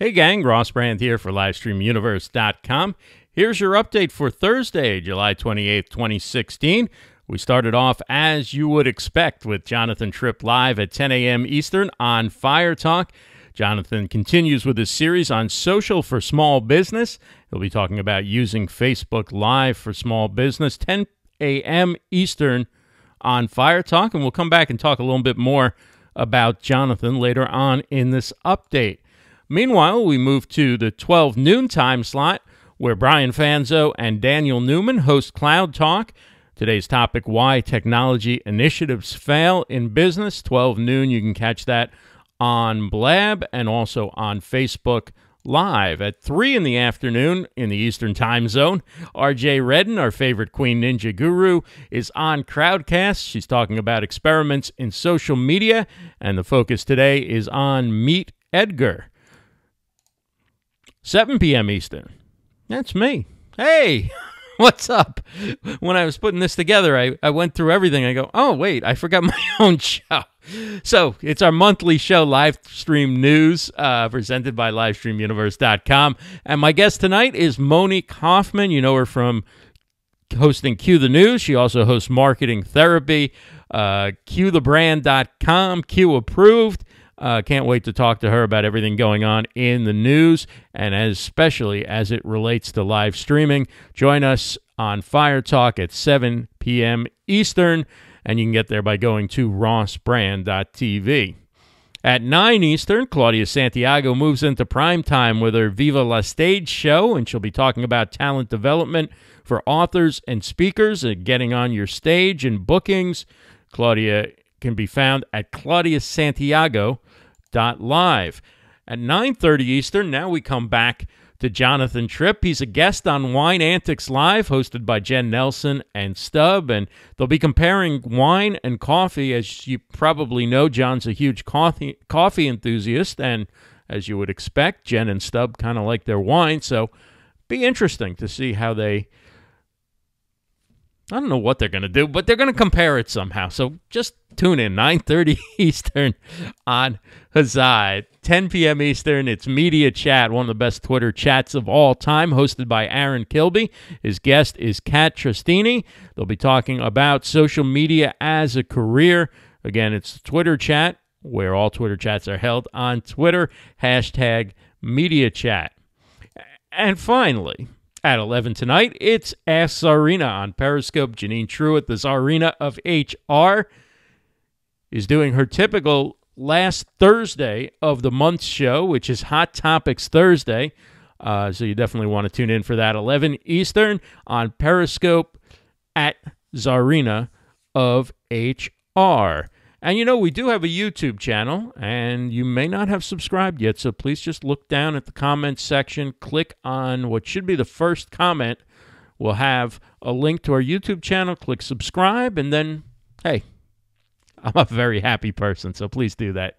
Hey gang, Ross Brand here for LivestreamUniverse.com. Here's your update for Thursday, July 28th, 2016. We started off as you would expect with Jonathan Tripp live at 10 a.m. Eastern on Fire Talk. Jonathan continues with his series on social for small business. He'll be talking about using Facebook Live for small business, 10 a.m. Eastern on Fire Talk. And we'll come back and talk a little bit more about Jonathan later on in this update. Meanwhile, we move to the 12 noon time slot where Brian Fanzo and Daniel Newman host Cloud Talk. Today's topic Why Technology Initiatives Fail in Business. 12 noon, you can catch that on Blab and also on Facebook Live. At 3 in the afternoon in the Eastern Time Zone, RJ Redden, our favorite Queen Ninja guru, is on Crowdcast. She's talking about experiments in social media, and the focus today is on Meet Edgar. 7 p.m. Eastern. That's me. Hey, what's up? When I was putting this together, I, I went through everything. I go, oh, wait, I forgot my own show. So it's our monthly show, live stream news, uh, presented by livestreamuniverse.com. And my guest tonight is Monique Hoffman. You know her from hosting Q the News. She also hosts Marketing Therapy, uh, QTheBrand.com, Q Approved. Uh, can't wait to talk to her about everything going on in the news and especially as it relates to live streaming. Join us on Fire Talk at 7 p.m. Eastern, and you can get there by going to rossbrand.tv. At 9 Eastern, Claudia Santiago moves into prime time with her Viva La Stage show, and she'll be talking about talent development for authors and speakers and getting on your stage and bookings. Claudia can be found at claudiasantiago.live. At 9:30 Eastern, now we come back to Jonathan Tripp. He's a guest on Wine Antics Live, hosted by Jen Nelson and Stub, and they'll be comparing wine and coffee. As you probably know, John's a huge coffee coffee enthusiast, and as you would expect, Jen and Stub kind of like their wine, so be interesting to see how they I don't know what they're going to do, but they're going to compare it somehow. So just tune in 9:30 Eastern on Huzza. 10 p.m. Eastern, it's Media Chat, one of the best Twitter chats of all time, hosted by Aaron Kilby. His guest is Kat Tristini. They'll be talking about social media as a career. Again, it's Twitter chat, where all Twitter chats are held on Twitter, hashtag Media Chat. And finally, at 11 tonight, it's Ask Czarina on Periscope. Janine Truitt, the Czarina of HR, is doing her typical last Thursday of the month show, which is Hot Topics Thursday. Uh, so you definitely want to tune in for that. 11 Eastern on Periscope at Czarina of HR. And you know, we do have a YouTube channel, and you may not have subscribed yet, so please just look down at the comments section, click on what should be the first comment. We'll have a link to our YouTube channel, click subscribe, and then, hey, I'm a very happy person, so please do that.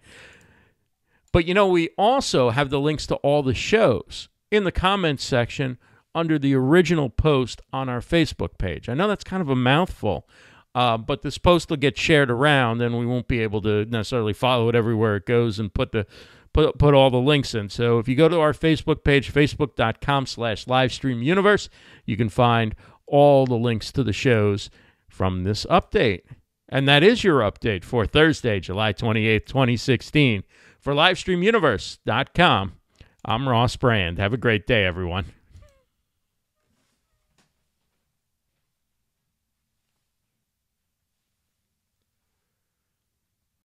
But you know, we also have the links to all the shows in the comments section under the original post on our Facebook page. I know that's kind of a mouthful. Uh, but this post will get shared around, and we won't be able to necessarily follow it everywhere it goes and put the put put all the links in. So if you go to our Facebook page, facebook.com slash livestream universe, you can find all the links to the shows from this update. And that is your update for Thursday, July 28th, 2016. For livestreamuniverse.com, I'm Ross Brand. Have a great day, everyone.